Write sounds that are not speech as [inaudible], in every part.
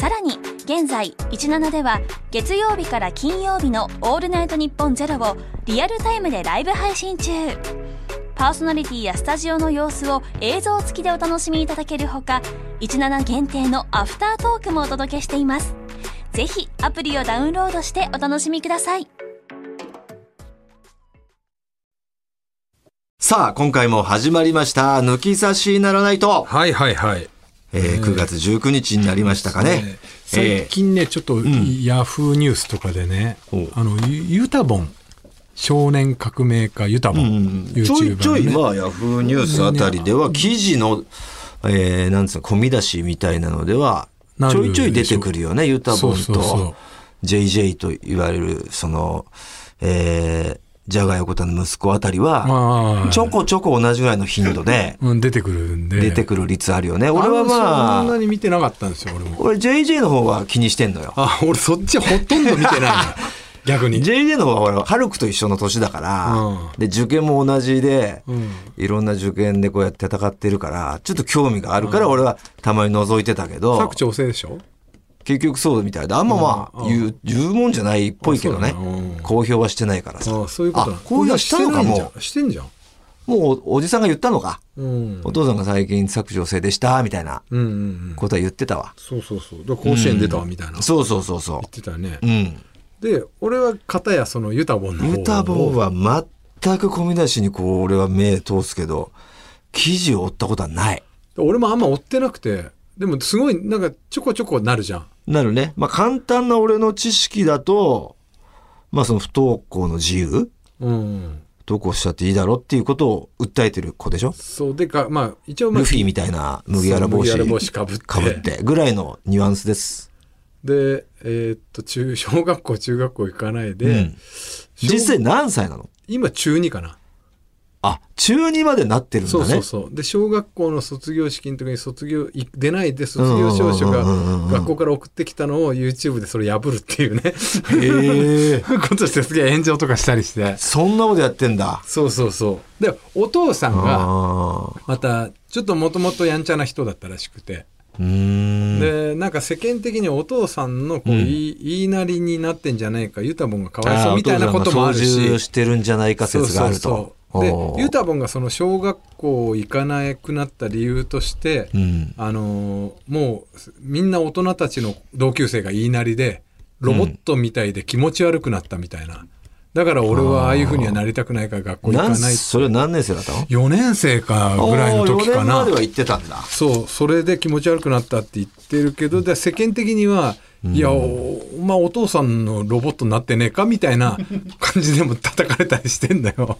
さらに現在17では月曜日から金曜日の「オールナイトニッポンゼロをリアルタイムでライブ配信中パーソナリティやスタジオの様子を映像付きでお楽しみいただけるほか17限定のアフタートークもお届けしていますぜひアプリをダウンロードしてお楽しみくださいさあ、今回も始まりました。抜き差しならないと。はいはいはい。えー9月19日になりましたかね。最近ね、ちょっとヤフーニュースとかでね、おあの、ユユタボン、少年革命家ユタボン、ちょいちょい、まあ、ヤフーニュースあたりでは、記事の、えーなんつうの、込み出しみたいなのでは、ちょいちょい出てくるよね、ユタボンと、JJ と言われる、その、えー、ジャガ横田の息子あたりは、まあ、ちょこちょこ同じぐらいの頻度で [laughs] うん、出てくるんで。出てくる率あるよね。俺はあのそんまあ、なに見てなかったんですよ、俺も。俺 JJ の方が気にしてんのよ。あ、俺そっちほとんど見てないな。[laughs] 逆に。JJ の方がほら、ハルクと一緒の年だから、うんで、受験も同じで、うんいろんな受験でこうやって戦ってるから、ちょっと興味があるから、俺はたまに覗いてたけど、作調整でしょ？結局そうみたいで、あんままあ、言う、言うもんじゃないっぽいけどね。公表はしてないからさ。あそういうこと公表したのかもう。してんじゃん。もうおおじさんが言ったのか。うん。お父さんが最近削除制でした、みたいなうんうんうん。ことは言ってたわ。そうそうそう。だから甲子園出たわみたいな。言そうそうそうそってたよねう。。うん。で、俺は片やそのユタボンの方をユタボンは全く込み出しにこう、俺は目通すけど、記事を追ったことはない。俺もあんま追ってなくて、でもすごいなんかちょこちょこなるじゃん。なるね。まあ簡単な俺の知識だと、まあその不登校の自由？うん。不登校しちゃっていいだろっていうことを訴えてる子でしょ？そうでか、まあ一応まあルフィみたいな麦わら帽子そう麦わら帽子かぶってかぶってぐらいのニュアンスです。で、えーっと、中、小学校、中学校行かないで、うん小実際何歳なの？今中2かな。あ、中2までなってるんだそね。うそうそう。で、小学校の卒業式の時に卒業、い出ないで卒業証書が学校から送ってきたのを YouTube でそれ破るっていうね。へえ。ことしてすげえ炎上とかしたりして。そんなことやってんだ。そうそうそう。で、お父さんが。また、ちょっともともとやんちゃな人だったらしくて。うーん。で、なんか世間的にお父さんのこう、うん言いなりになってんじゃないか、ユタボンがかわいそうみたいなこともあるし。してるんじゃないか説があると。そうそうそうでユタボンがその小学校行かなくなった理由として、うん。あのーもうみんな大人たちの同級生が言いなりでロボットみたいで気持ち悪くなったみたいな、だから俺はああいうふうにはなりたくないから学校行かなんないそれは何年生だったの？4年生かぐらいの時か4年なまでは言ってたんだ。そうそれで気持ち悪くなったって言ってるけどで世間的には、いやおまあお父さんのロボットになってねえかみたいな [laughs] 感じでも叩かれたりしてんだよ。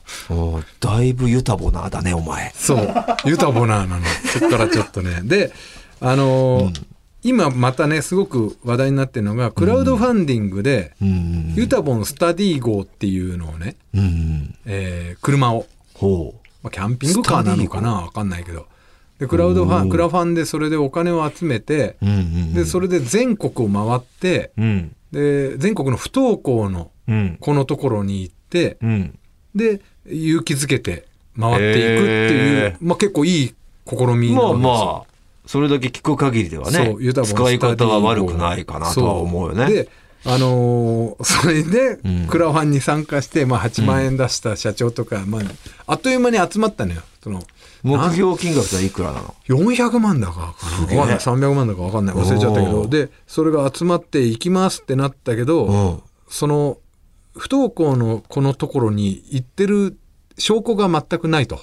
だいぶユタボナーだね、お前。そう。ユタボナーなの。そっからちょっとね。であのー今またねすごく話題になってるのがクラウドファンディングで、うん。ユタボンスタディー号っていうのをね、うん。えー車を、ほまあ、キャンピングカーなのかな？わかんないけどでクラウドファンクラファンでそれでお金を集めて、う。うんうん。でそれで全国を回ってうん。で全国の不登校のうん。このところに行ってうん。で勇気づけて回っていくっていう、まあ、結構いい試みなんですまあよまあ、それだけ聞く限りではね使い方は悪くないかなとは思うよね。であのー [laughs] それでうんクラファンに参加して、まあ、8万円出した社長とか、まあ、あっという間に集まったのよその目標金額はいくらなの？400万だかかんない。300万だかわかんない。忘れちゃったけど。でそれが集まって行きますってなったけど、うん。その不登校のこのところに行ってる証拠が全くないと。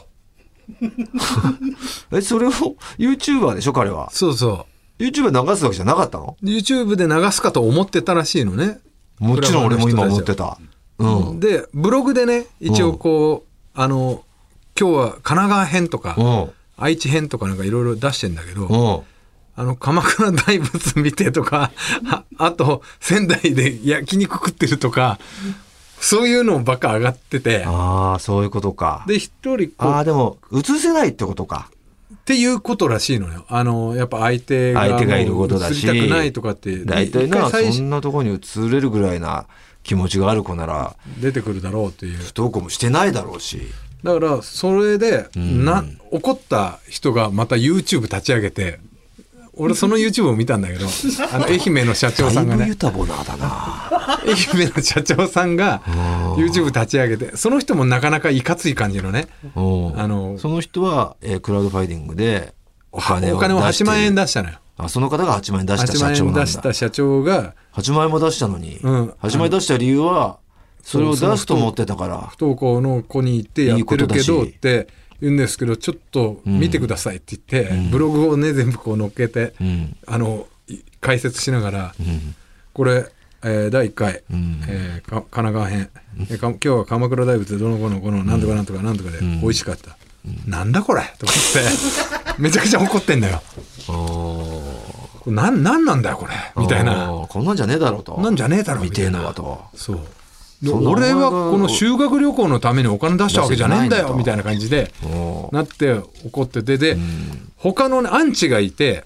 [laughs] え、それを YouTuber でしょ彼は？そうそ YouTuber 流すわけじゃなかったの？う YouTube で流すかと思ってたらしいのね。もちろん俺も今思ってた。うん。でブログでね一応こう、あの今日は神奈川編とか、うん。愛知編とかなんかいろいろ出してんだけど、うん。あの鎌倉大仏見てとかあ [laughs] あと仙台で焼肉食ってるとかそういうのばっか上がっててああ、そういうことか。で一人ああ、でも、映せないってことか。っていうことらしいのよ。あの、やっぱ相手が相手がいることだしりたくないとかって、大体な、そんなところに映れるぐらいな気持ちがある子なら、出てくるだろうっていう。不登校もしてないだろうし。だから、それで、ん。な、怒った人がまた YouTube 立ち上げて、俺その YouTube を見たんだけど、[laughs] あの、愛媛の社長さんがね。だいぶユ、タボナーだな。[laughs] 愛媛の社長さんが YouTube 立ち上げて、その人もなかなかいかつい感じのね、う。んあのその人は、えークラウドファイディングでお金をお金を8万円出出したのよ。あその方が8万円出した8万円社長なんだ。出した社長が、8万円も出したのに、うん。8万円出した理由はそれを出すと思ってたから。不登校の子に行ってやってるけどって言うんですけどちょっと見てくださいって言って、ブログをね全部こう載っけて、うん。あのい解説しながら、うん。これ、えー第1回、ん。えーか神奈川編、えか今日は鎌倉大仏でどの子のこのなんとかなんとかなんとかで美味しかった、なんだこれとか言って [laughs] めちゃくちゃ怒ってんだよ。なんなんなんだよこれ。みたいあなーこんなんじゃねえだろうと。なんじゃねえだろみたいな。そう俺はこの修学旅行のためにお金出したわけじゃねえんだよみたいな感じでなって怒っててで、他のねアンチがいて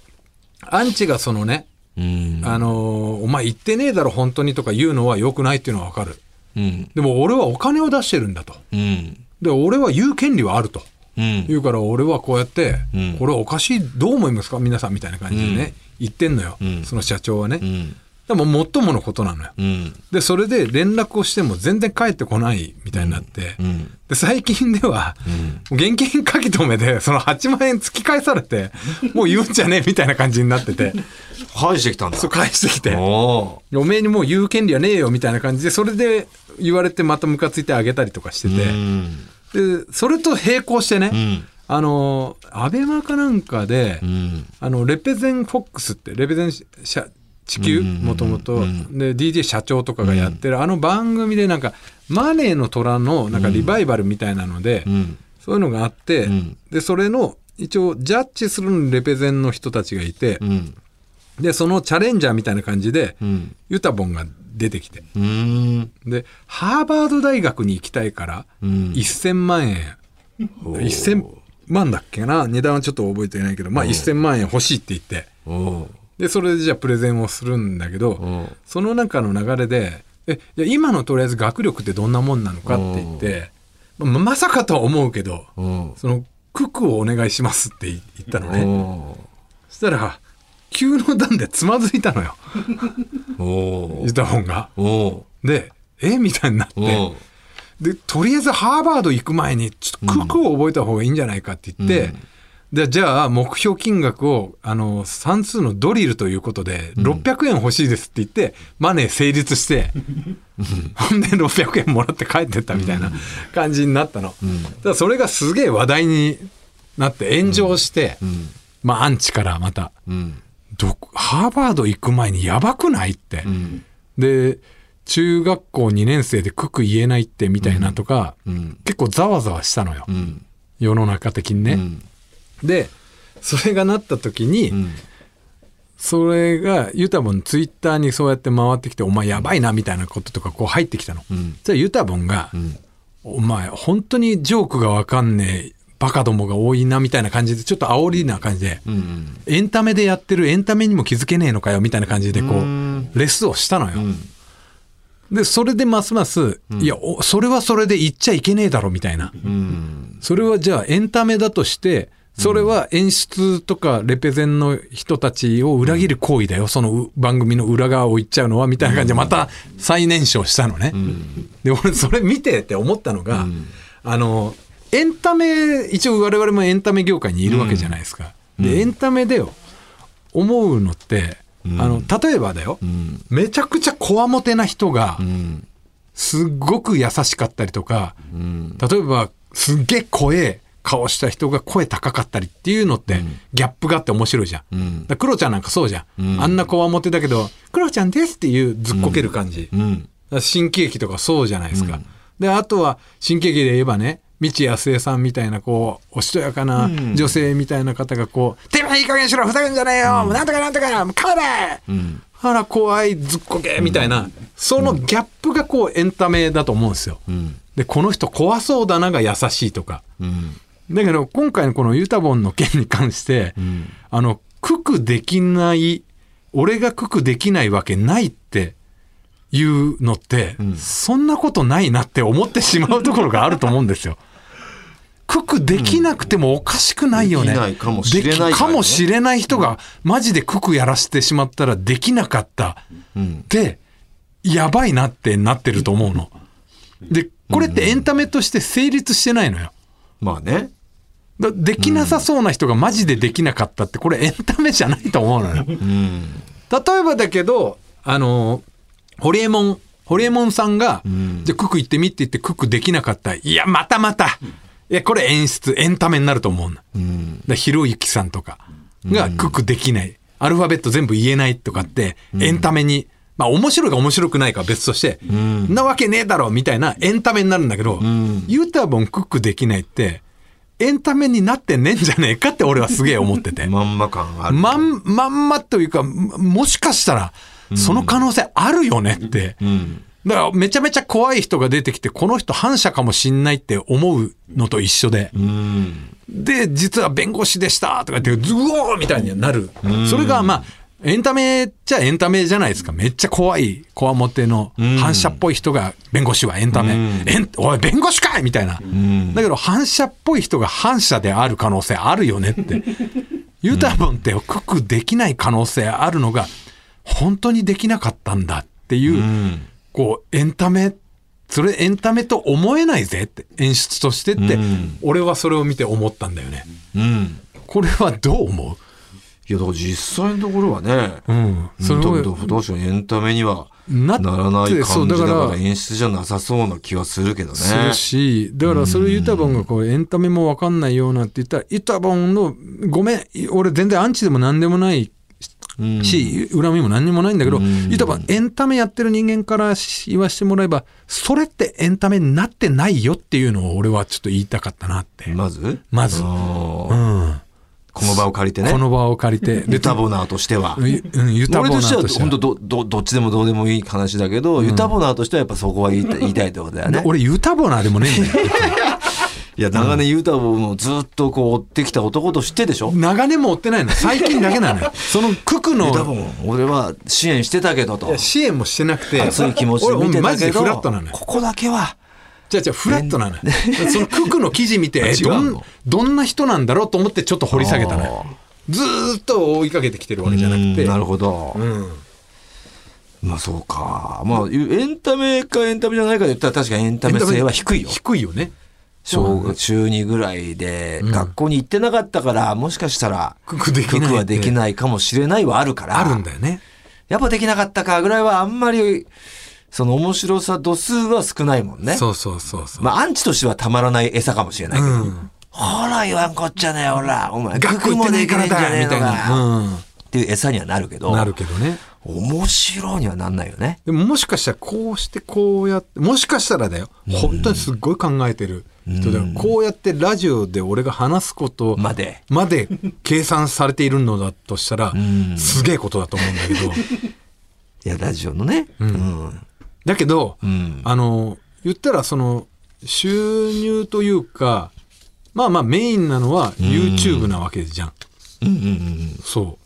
アンチがそのね、うん。あのーお前言ってねえだろ本当にとか言うのは良くないっていうのは分かる。うん。でも俺はお金を出してるんだと。うん。で俺は言う権利はあると。うん。言うから俺はこうやって、うん。これおかしいどう思いますか皆さんみたいな感じでね、言ってんのよ、ん。その社長はね、うんでももっとものことなのよ。うん。でそれで連絡をしても全然返ってこないみたいになって、うん。で最近では、現金書き留めでその8万円突き返されて [laughs] もう言うんじゃねえみたいな感じになってて。返してきたんだ。そう返してきて。おおめえにもう言う権利はねえよみたいな感じでそれで言われてまたムカついてあげたりとかしてて、ーでそれと並行してね、ん。あのアベマかなんかで、うん。あのレペゼンフォックスってレペゼン社地球うんうんうんもともとで DJ 社長とかがやってる、あの番組でなんかマネーの虎のなんかリバイバルみたいなので、うん。そういうのがあって、ん。でそれの一応ジャッジするレペゼンの人たちがいて、うん。でそのチャレンジャーみたいな感じで、うん。ユタボンが出てきて。うん。でハーバード大学に行きたいから、うん。1000万円。1000万だっけな？値段はちょっと覚えてないけどまあ1000万円欲しいって言ってでそれでじゃあプレゼンをするんだけど、うんその中の流れで「えいや今のとりあえず学力ってどんなもんなのか?」って言って、ままさかとは思うけど、うんその「九九をお願いします」って言ったのね。おそしたら急の段でつまずいたのよう [laughs] おうユタボンが。で「えみたいになって。でとりあえずハーバード行く前にちょっと九九を覚えた方がいいんじゃないかって言って、でじゃあ目標金額をあの算数のドリルということで600円欲しいですって言って、マネー成立して [laughs] ほんで600円もらって帰ってったみたいな感じになったの。だそれがすげえ話題になって炎上して、まあアンチからまた。うん。どハーバード行く前にやばくないって。うん。で中学校2年生で九九言えないってみたいなとか、うん。結構ざわざわしたのよ、うん。世の中的にね。うんでそれがなった時に、うん。それがユタボンツイッターにそうやって回ってきて「お前やばいな」みたいなこととかこう入ってきたの。うん。じゃあユタボンが、お前本当にジョークがわかんねえバカどもが多いなみたいな感じでちょっと煽りな感じで、うんエンタメでやってるエンタメにも気づけねえのかよみたいな感じでこううん。レスをしたのよ。ん。でそれでますます、いやおそれはそれで言っちゃいけねえだろみたいな、うん。それはじゃあエンタメだとしてそれは演出とかレペゼンの人たちを裏切る行為だよ。そのう番組の裏側を言っちゃうのはみたいな感じでまた最年少したのね。で俺それ見てって思ったのが、あのエンタメ一応我々もエンタメ業界にいるわけじゃないですか。でエンタメでよ思うのって、あの例えばだよ、うん。めちゃくちゃこわもてな人がうん。すっごく優しかったりとか、うん。例えばすっげえ怖え顔した人が声高かったりっていうのって、ギャップがあって面白いじゃん。うんだクロちゃんなんかそうじゃん。うんあんなこわもてだけど、クロちゃんですっていうずっこける感じ。新喜劇とかそうじゃないですか。で、あとは新喜劇で言えばね、道安江さんみたいなこうおしとやかな女性みたいな方がこう「てめえいい加減にしろふざけんじゃねえよ、なんとかなんとかもう帰れ!あら怖いずっこけみたいな、そのギャップがこうエンタメだと思うんですよ。でこの人怖そうだなが優しいとか。だけど今回のこのユタボンの件に関して、あのククできない俺がククできないわけないっていうのって、そんなことないなって思ってしまうところがあると思うんですよ。[laughs] ククできなくてもおかしくないよね。できないかもしれないねかもしれない人がマジでククやらせてしまったらできなかったって、やばいなってなってると思うの。で、これってエンタメとして成立してないのよ。まあね。だできなさそうな人がマジでできなかったってこれエンタメじゃないと思うのよ。うん。例えばだけどあのホリエモンホリエモンさんが、じゃあクック行ってみって言ってクックできなかった。いやまたまた。いやこれ演出エンタメになると思うん。だ。だひろゆきさんとかがクックできない、アルファベット全部言えないとかって、エンタメにまあ面白いか面白くないかは別として、なわけねえだろみたいなエンタメになるんだけど、ユータボンクックできないってエンタメになってねえんじゃねえかって俺はすげえ思ってて。[laughs] まんま感ある。まん、まんまというか、ももしかしたら、その可能性あるよねって。だから、めちゃめちゃ怖い人が出てきて、この人反社かもしんないって思うのと一緒で。で、実は弁護士でしたとか言って、ズゴーみたいになる。それが、まあ、エンタメっちゃエンタメじゃないですか。めっちゃ怖い、こわもての反社っぽい人が弁護士はエンタメ。えんおい、弁護士かいみたいな。だけど、反社っぽい人が反社である可能性あるよねって。ユタボンってクックできない可能性あるのが、本当にできなかったんだっていう、こう、エンタメ、それエンタメと思えないぜって、演出としてって、俺はそれを見て思ったんだよね。うん。これはどう思いや、だから実際のところはね、ううん。それだけをどどうしようエンタメにはなならない感じだからら演出じゃなさそうな気はするけどね。するし、だからそれユタボンがこうエンタメもわかんないようなって言ったら、ユタボンの、ごめん、俺全然アンチでも何でもないし、恨みも何にもないんだけど、ユタボンエンタメやってる人間から言わしてもらえば、それってエンタメになってないよっていうのを俺はちょっと言いたかったなって。まず？まずあうーん。この場を借りてねこ。の場を借りて。ユタボナーとしては。ゆうん、ユタボ俺としてはしては本当どどどっちでもどうでもいい話だけど、ユタボナーとしてはやっぱそこは言いたいってことだよね。俺ユタボナーでもねえんだよ。[laughs] いや長年ユタボンをずっとこう追ってきた男としてでしょ？長年も追ってないの。最近だけなのよ。[laughs] そのククのユタボン俺は支援してたけどと。支援もしてなくて熱い気持ちで見て俺マジでたけどフラットなのよここだけはじゃあじゃあフラットなのよ。そのククの記事見て [laughs] どんの。どんな人なんだろうと思ってちょっと掘り下げたのよ。ずーっと追いかけてきてるわけじゃなくて。うんなるほど、うん。まあそうか。まあエンタメかエンタメじゃないかで言ったら確かにエンタメ性は低いよ。低いよね。小学中2ぐらいで学校に行ってなかったから、もしかしたらククできないって。ククはできないかもしれないはあるから。あるんだよね。やっぱできなかったかぐらいはあんまりその面白さ度数は少ないもんね。そうそうそうそう。まあアンチとしてはたまらない餌かもしれないけど、うん。ほら言わんこっちゃねほら。お前学校行ってないからだみたいがなっていう餌にはなるけど。うんなるけどね。面白いにはなんないよね。でももしかしたらこうしてこうやってもしかしたらだよ。本当にすっごい考えてる人でこうやってラジオで俺が話すことまで。まで計算されているのだとしたらすげえことだと思うんだけど。[laughs] いやラジオのね。うんだけどうん。あの言ったらその収入というかまあまあメインなのは YouTube なわけじゃん。うんうんそ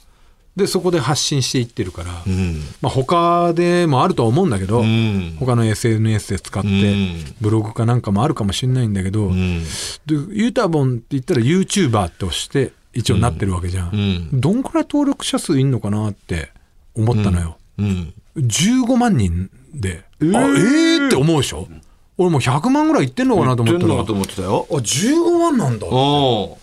う。でそこで発信していってるからうん。うんまあ他でもあるとは思うんだけどうん。他の SNS で使ってうん。ブログかなんかもあるかもしれないんだけど、うん。でユータボンって言ったら YouTuber として一応なってるわけじゃん、うん。どんくらい登録者数いんのかなって思ったのよ、うん。15万人で、あえーって思うでしょ？俺もう100万ぐらいいってんのかなと思ったら言ってんのかと思ってたよ。あ15万なんだ。お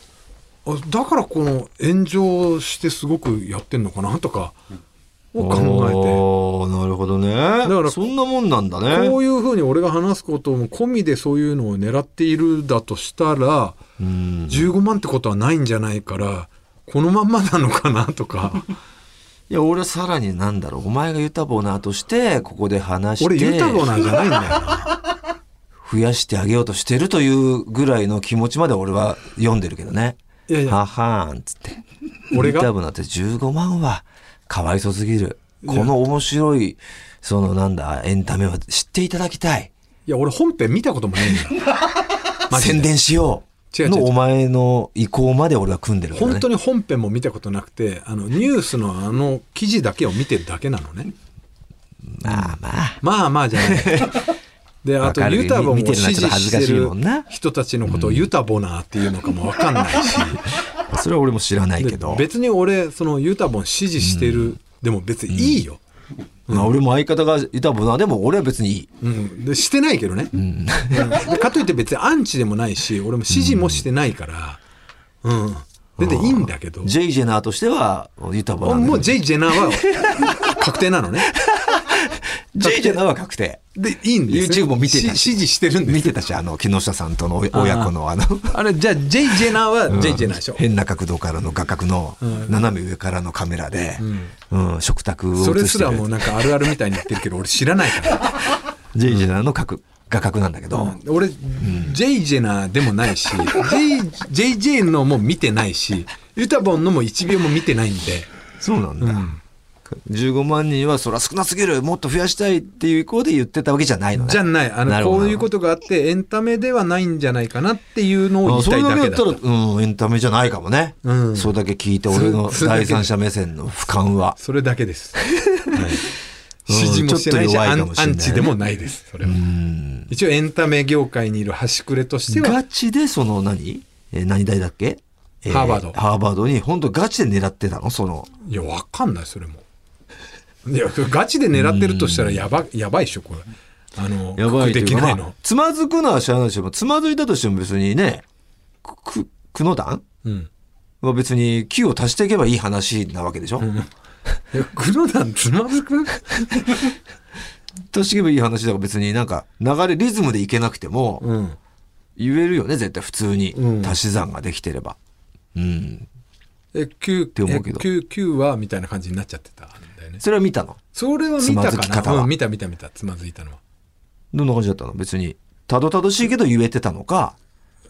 あだからこの炎上してすごくやってんのかなとかを考おーなるほどね。だからそんなもんなんだえてね。こういうふうに俺が話すことも込みでそういうのを狙っているだとしたらうん。15万ってことはないんじゃないからこのまんまなのかなとかいや俺はさらになんだろうお前がユタボナーとしてここで話して俺ユタボナーじゃないんだよな増やしてあげようとしてるというぐらいの気持ちまで俺は読んでるけどね。いやいやははーんっつって。俺が？多分だって15万はかわいそすぎる。この面白い、そのなんだ、エンタメは知っていただきたい。いや、俺本編見たこともないんだよ。[laughs] 宣伝しようのお前の意向まで俺は組んでるね。本当に本編も見たことなくて、あの、ニュースのあの記事だけを見てるだけなのね。まあまあ。まあまあじゃない。で、あと、ユタボンを支持してる人たちのことをユタボナーっていうのかもわかんないし。それは俺も知らないけでど。別に俺、そのユタボン支持してる、でも別にいいよ。まあ俺も相方がいたものでも俺は別にいい。うん、でしてないけどね、うん。でかといって別にアンチでもないし俺も支持もしてないから、うん。全然いいんだけど。ジェイ・ジェナーとしては、ユタボなんもうジェイ・ジェナーは確定なのねジェイ・ジェナーは確定。でいいんですね。YouTube も見てたし。し支持してるんです。見てたし、あの、木下さんとの親子のあの、[laughs] あれじゃあジェイ・ジェナーはジェイ・ジェナーでしょ、変な角度からの画角の斜め上からのカメラで、うん。食卓をそれすらもうるなんかあるあるみたいに言ってるけど俺知らないから、[laughs] ジェイ・ジェナーの角画角なんだけど、うん。俺、ジェイ・ジェナーでもないしジェイ・ジェイ・のも見てないしユタボンのも1秒も見てないんで。そうなんだ。15万人はそら少なすぎるもっと増やしたいっていう意向で言ってたわけじゃないのね。じゃない。あのこういうことがあってエンタメではないんじゃないかなっていうのを言いたいあそれだだけだけだったら、うん、エンタメじゃないかもね。うん。それだけ聞いて俺のそそれだけ。第三者目線の俯瞰は。それだけです、[laughs] はい。支持もしてないしちょっと弱アンい。アンチでもないです。それは。一応エンタメ業界にいる端くれとしてはガチでその何？えー何大だっけ、えハーバード。ハーバードに本当ガチで狙ってたの？その。いやわかんないそれもいやガチで狙ってるとしたらやばやばいっしょこれ。あのやばいできないの。まあ、つまずくのは知らないでしょ。つまずいたとしても別にね、く、く、くの団うん。は別に9を足していけばいい話なわけでしょ、いや黒なんつまずく？[laughs] 足していけばいい話だから別になんか流れ、リズムでいけなくても、うん。言えるよね、絶対普通に。うん。足し算ができてれば。うん。え9て思うけど。え9 9はみたいな感じになっちゃってた？それは見たの？それは見たかな、うん、見た見た見た。つまずいたのは。どんな感じだったの？別に。たどたどしいけど言えてたのか。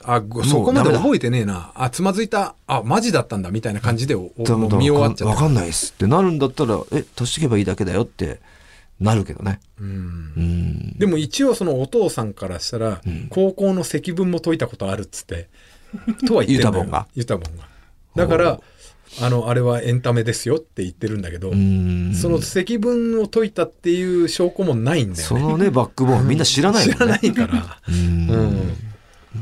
あごそこまで覚えてねえな。あつまずいた。あマジだったんだみたいな感じで見終わっちゃった。わかんない。ですってなるんだったら、え、足していけばいいだけだよってなるけどね。うん。うん。でも一応そのお父さんからしたら、高校の積分も解いたことあるっつって。とは言ってんのよ。ユタボンが。ユタボンが。だからあのあれはエンタメですよって言ってるんだけど、うん。その積分を解いたっていう証拠もないんだよね。そのね、バックボーン。みんな知らないね。知らないから、うん。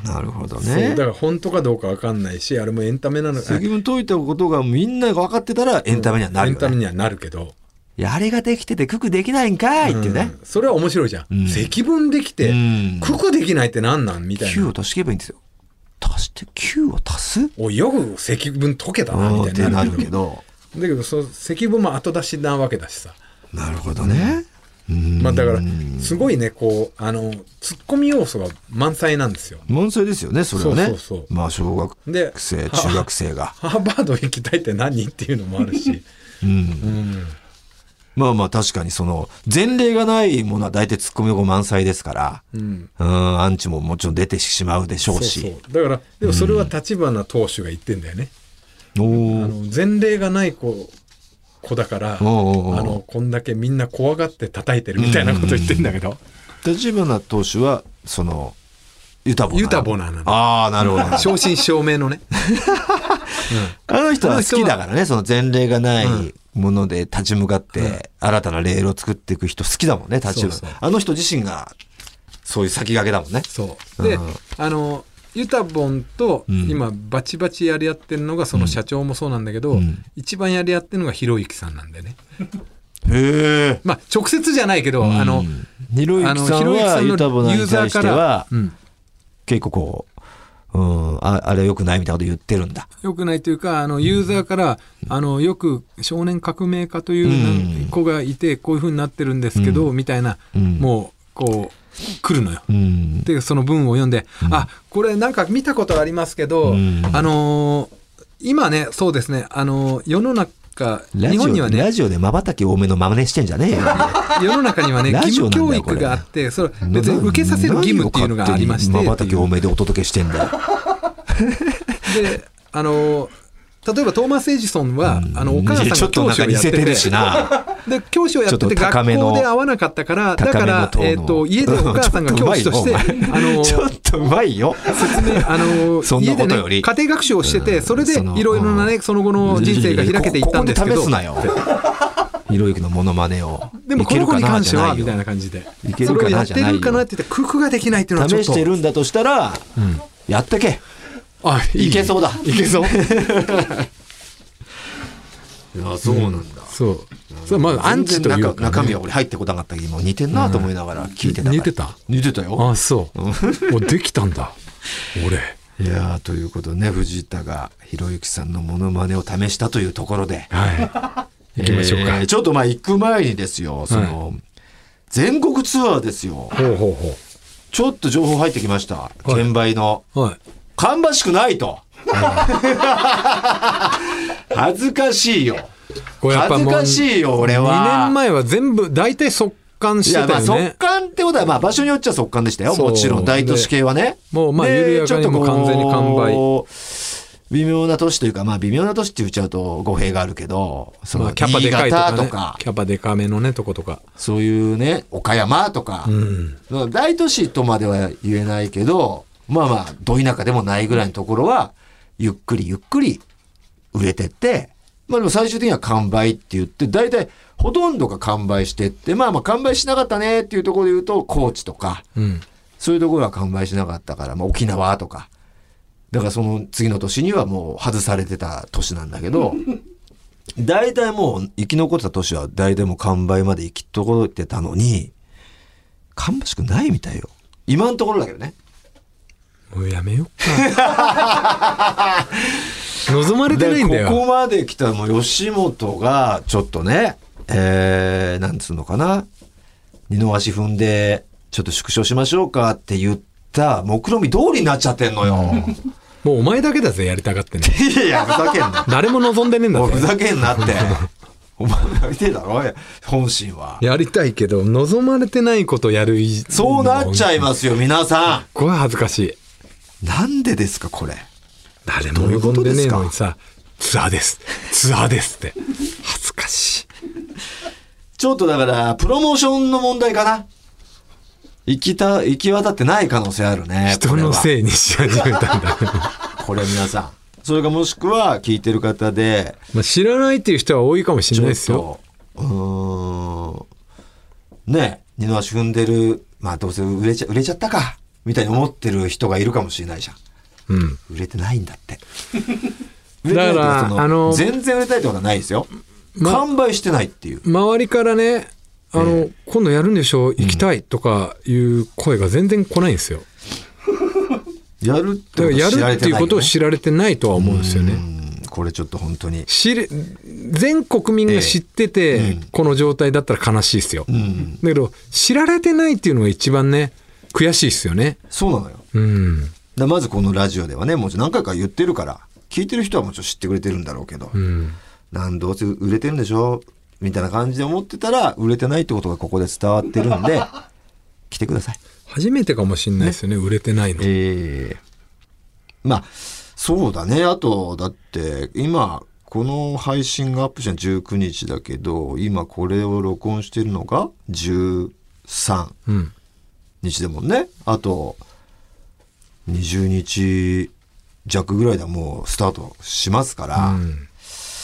なるほどね。だか。ら本当かどうかわかんないしあれもエンタメなの。か責任解いたことがみんなが分かってたらエンタメにはなるよね。エンタメにはなるけど、いやあれができててククできないんかいってね。うん。それは面白いじゃん、うん。積分できて、うん。九九できないって何なん？みたい9なを足していけばいいんですよ。足して9を足す？およく積分解けたなみたいになるけど。[laughs] だけどその積分も後出しなわけだしさ、なるほどね。うん。まあ、だからすごいねこうあのツッコミ要素が満載なんですよ。満載ですよね、それはね。そうそうそう。まあ小学で生、中学生が。ハーバード行きたいって何？っていうのもあるし、[laughs] うん。うん、まあまあ確かにその前例がないものは大体ツッコミどころ満載ですから、うん、うん、アンチももちろん出てしまうでしょそううし。そうだからでもそれは立花投手が言ってんだよね、おあーの前例がない子子だからあのこんだけみんな怖がって叩いてるみたいなこと言ってんだけど、立花投手はそのユタボナユタボナなのああなるほど。[laughs] 正真正銘のね。[laughs] あの人は好きだからねその前例がないもので立ち向かって新たなレールを作っていく人好きだもんね立花そうそう。あの人自身がそういう先駆けだもんね。そう。で、うんあのユタボンとうん。今バチバチやり合ってるのがその社長もそうなんだけど、うん。一番やり合ってるのがひろゆきさんなんでね。へえまあ直接じゃないけど、あのひろゆきさんはユタボナに対してはうん、結構こう、うん、ああれは良くないみたいなこと言ってるんだ。よくないというかあのユーザーから、あのよく少年革命家という子がいてこういうふうになってるんですけど、みたいな、うん。もうこう来るのよ。うん。でその文を読んで、あこれなんか見たことありますけど、うん。あのー今ねそうですね、あのー世の中か日本にはねラジオで瞬き多めの真似してんじゃねえよ。[laughs] 世の中にはねラ義務教育があってそれ別に受けさせる義務っていうのがありまして瞬き多めでお届けしてんだよ。[laughs] であの例えばトーマス・エジソンは、あのお母さんが教師をやっててせてるしな。で教師をやってて学校で会わなかったからだから、えー、と家でお母さんが [laughs] 教師としてあのちょっとうまいよ。説明あの [laughs] 家でね家庭学習をしててそれでいろいろなねその後の人生が開けていったんですけど。ひろゆきのモノマネを。でもこの子に関してはみたいなな感じで。いけるかなじゃないよ。るかなって言って工夫ができないっていうのはちょっと。試してるんだとしたら、やってけ。あいい。けそうだ。いけそう。[laughs] いや、そうなんだ。そう。それまあアンチというか、ね、中中身は俺入ってこなかったけど、似てんなと思いながら聞いてたから。似てた？似てたよ。あそう。[laughs] おできたんだ。俺。いやーということでね、藤田がひろゆきさんのモノマネを試したというところで。はい。行きましょうか、えーちょっとまあ行く前にですよ、その、全国ツアーですよ。ほうほうほちょっと情報入ってきました。券売の。うはい芳しくないと。恥ずかしいよ。恥ずかしいよ、俺は。2年前は全部大体速乾していや、まあ、速たよね乾ってことは、まあ、場所によっちゃ速乾でしたよ。もちろん、大都市系はね。もうまあで緩やかにもちょっとこう完全に完売微妙な都市というか、まあ、微妙な都市って言っちゃうと語弊があるけど、その、まあキャパでかいとか,、ね、か、キャパでかめのねとことかそういうね、岡山とか、うん大都市とまでは言えないけど、まあまあ、ど田舎でもないぐらいのところは、ゆっくりゆっくり売れてって、まあでも最終的には完売って言って、大体ほとんどが完売してって、まあまあ完売しなかったねっていうところで言うと、高知とか、うんそういうところは完売しなかったから、まあ沖縄とか。だからその次の年にはもう外されてた年なんだけど、[laughs] 大体もう生き残ってた年は大体もう完売まで生き残ってたのに、芳しくないみたいよ。今のところだけどね。もうやめようか [laughs] 望まれてないんだよでここまで来たもう吉本がちょっとね、えー、なんつうのかな。二の足踏んで、ちょっと縮小しましょうかって言った、目論見通りになっちゃってんのよ。もうお前だけだぜやりたがってねいやいや、ふざけんな。誰も望んでねえんだおいふぜざけんなって。お前やりてえだろ本心は。やりたいけど望まれてないことやるいそうなっちゃいますよ、皆さすごい恥ずかしいん。なんでですか、これ？誰もどういうこ望んでねえのにさツアーですツアーですって恥ずかしいちょっとだから、プロモーションの問題かな？行きた、行き渡ってない可能性あるね。人のい。せいにし始めたんだ [laughs] これ皆さん。それがもしくは聞いてる方で、まあ知らないっていう人は多いかもしれないですよと、うーん、ね、二の足踏んでる、まあどうせ売れちゃ、売れちゃったか、みたいに思ってる人がいるかもしれないじゃん。うん売れてないんだって。[laughs] 売れてないってだからそのあの全然売れたいってことはないですよ。ま完売してないっていう。周りからねあの、え今度やるんでしょ行きたいとかいう声が全然来ないんですよ [laughs] やるってことだからや知られてないよねるっていうことを知られてないとは思うんですよねうんこれちょっと本当に。知れ全国民が知ってて、ええうんこの状態だったら悲しいですよ、うん。だけど知られてないっていうのが一番ね悔しいですよね。そうなのよ。うん。だまずこのラジオではね、もう何回か言ってるから、聞いてる人はもちろん知ってくれてるんだろうけど、うん。なんどうせ売れてるんでしょ？みたいな感じで思ってたら、売れてないってことがここで伝わってるんで、[laughs] 来てください。初めてかもしれないですよね売れてないの、ええ。まあ、そうだね。あと、だって、今、この配信がアップしたの19日だけど、今これを録音してるのが13うん日でもんね。あと、20日弱ぐらいではもうスタートしますから。うん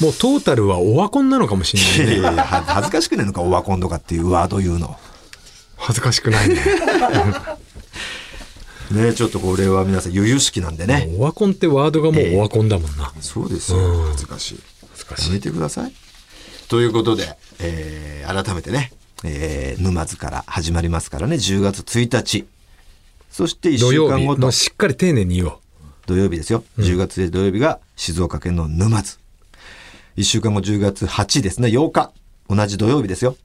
もうトータルはオワコンなのかもしれないねいやいやは恥ずかしくねえのか、オワコンとかっていうワード言うの。恥ずかしくないね [laughs] ねちょっとこれは皆さん、由々しきなんでね。オワコンってワードがもうオワコンだもんな、そうですよ。うん恥ずかしい。恥ずかしいやめてください。ということで、えー改めてね、えー沼津から始まりますからね、10月1日。そして1土曜日週間ごとしっかり丁寧に言おう土曜日ですよ。10月で土曜日が静岡県の沼津。1週間後10月8ですね、8日。同じ土曜日ですよ。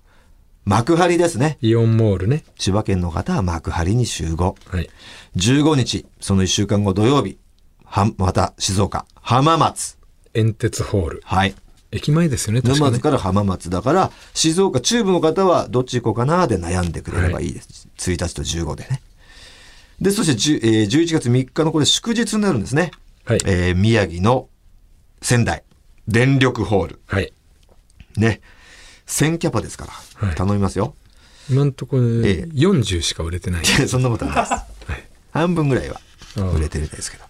幕張ですね。イオンモールね千葉県の方は幕張に集合。はい15日、その1週間後土曜日。は、また静岡、浜松。煙鉄ホールはい。駅前ですよね沼津から浜松だから、静岡中部の方はどっち行こうかなで悩んでくれればいいです。1日と15でね。で、そして10、えー11月3日のこれ祝日になるんですね。はいえー宮城の仙台、電力ホール。はいね。1000キャパですから、はい頼みますよ。今のところ、ねええ40しか売れてないそんなことないです。はい半分ぐらいは売れてるみたいですけど。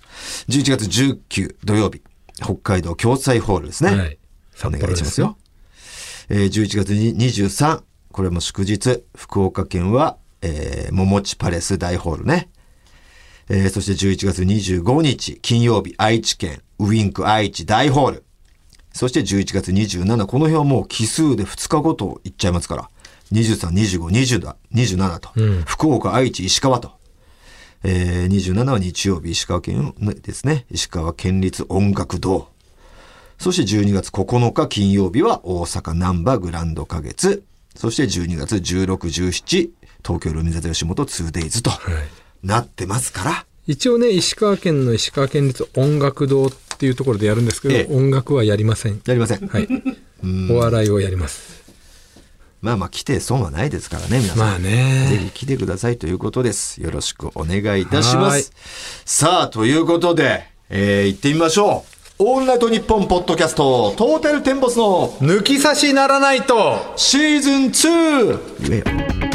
11月19土曜日、北海道共済ホールですね。はいお願いしますよ。えー11月に23、これも祝日、福岡県は、えー、桃地パレス大ホールね。えーそして11月25日、金曜日、愛知県、ウィンク愛知大ホール。そして11月27、この日はもう奇数で2日ごと行っちゃいますから。23、25、20だ、27と。うん福岡、愛知、石川と。えー27は日曜日、石川県ですね。石川県立音楽堂。そして12月9日金曜日は大阪難波グランド花月。そして12月16、17、東京ルミネ座吉本 2days とはいなってますから。一応ね石川県の石川県立音楽堂っていうところでやるんですけど、ええ音楽はやりませんやりません。はいお笑いをやりますまあまあ来て損はないですからね、皆さん。まあねぜひ来てくださいということです。よろしくお願いいたしまはいす。さあ、ということで、えー、行ってみましょう。オールナイトニッポンポッドキャスト、トータルテンボスの抜き差しならないとシーズン 2!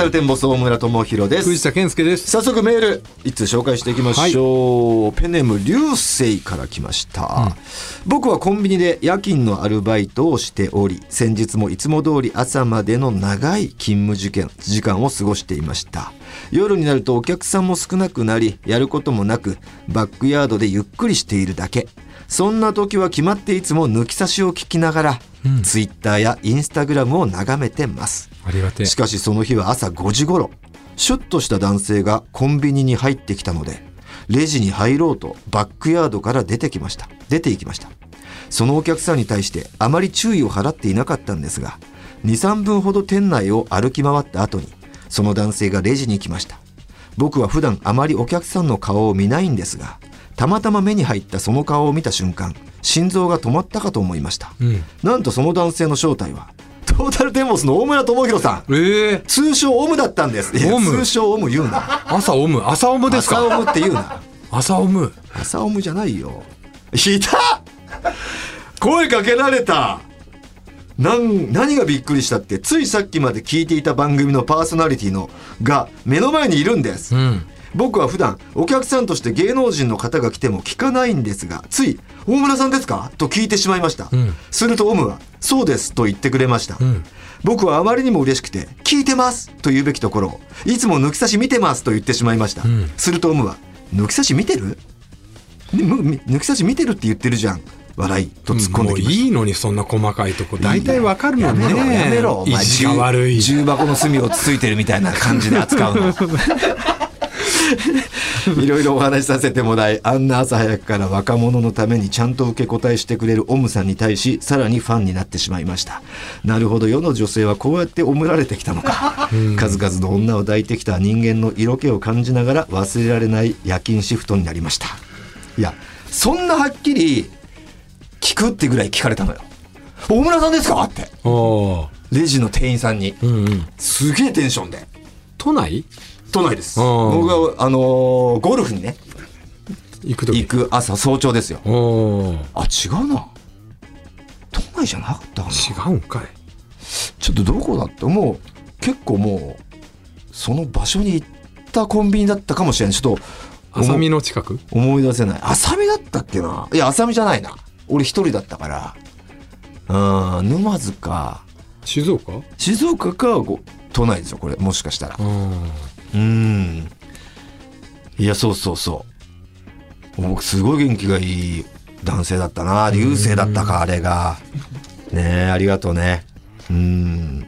タルテンボス大村智弘です。藤田健介です。早速メール一通紹介していきましょう、ペンネーム流星から来ました、僕はコンビニで夜勤のアルバイトをしており先日もいつも通り朝までの長い勤務時間時間を過ごしていました。夜になるとお客さんも少なくなりやることもなくバックヤードでゆっくりしているだけそんな時は決まっていつも抜き差しを聞きながら、ツイッターやインスタグラムを眺めてます。ありがてえ。しかしその日は朝5時頃シュッとした男性がコンビニに入ってきたのでレジに入ろうとバックヤードから出てきました。出て行きました。そのお客さんに対してあまり注意を払っていなかったんですが23分ほど店内を歩き回った後にその男性がレジに来ました。僕は普段あまりお客さんの顔を見ないんですがたまたま目に入ったその顔を見た瞬間心臓が止まったかと思いました、うん。なんとその男性の正体はトータルテンボスの大村智弘さん。ええ。通称オムだったんです。通称オム言うな。朝オム。朝オムですか？朝オムって言うな。朝オム。朝オムじゃないよ。いた！声かけられた。なん何がびっくりしたってついさっきまで聞いていた番組のパーソナリティのが目の前にいるんです、うん僕は普段お客さんとして芸能人の方が来ても聞かないんですがつい「大村さんですか?」と聞いてしまいました、ん。するとオムは「そうです」と言ってくれました、ん。僕はあまりにも嬉しくて「聞いてます」と言うべきところを「いつも抜き差し見てます」と言ってしまいました、ん。するとオムは「抜き差し見てる?」抜き差し見てるって言ってるじゃん。笑いと突っ込んできました。いいのにそんな細かいとこ大体わかるのね。やめろやめろお前。意地が悪い。重箱の隅をつついてるみたいな感じで扱うの [laughs] いろいろお話しさせてもらいあんな朝早くから若者のためにちゃんと受け答えしてくれるオムさんに対しさらにファンになってしまいました。なるほど世の女性はこうやってオムられてきたのか。数々の女を抱いてきた人間の色気を感じながら忘れられない夜勤シフトになりました。いやそんなはっきり聞くってぐらい聞かれたのよ。大村さんですか？って。レジの店員さんに。うんうん。すげえテンションで。都内？都内です。僕があのーゴルフにね行く時？行く朝早朝ですよ。あ違うな。都内じゃなかったかな。違うんかい。ちょっとどこだってもう結構もうその場所に行ったコンビニだったかもしれない。ちょっと浅見の近く？思い出せない。浅見だったっけな？いや浅見じゃないな。俺一人だったから。うん沼津か。静岡？静岡かご都内ですよこれ。もしかしたらうん。うんいやそうそうそう。僕すごい元気がいい男性だったな。流星だったかあれが。ねえありがとうね。うん。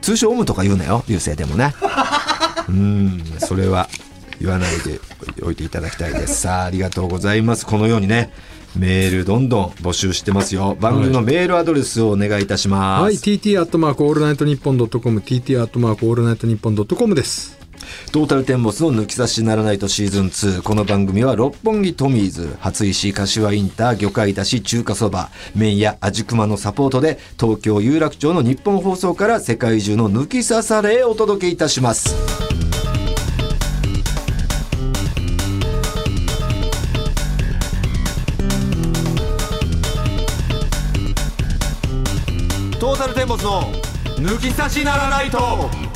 通称オムとか言うなよ流星でもね。[laughs] うん。それは言わないでおいていただきたいです。さあありがとうございます。このようにねメールどんどん募集してますよ。番組のメールアドレスをお願いいたします、はい、TT アットマークオールナイトニッポンドットコム、TT アットマークオールナイトニッポンドットコムです。トータルテンボスの抜き差しならないとシーズン2この番組は六本木トミーズ初石柏インター魚介だし中華そば麺屋味熊のサポートで東京有楽町の日本放送から世界中の抜き差されお届けいたします。トータルテンボスの抜き差しならないと。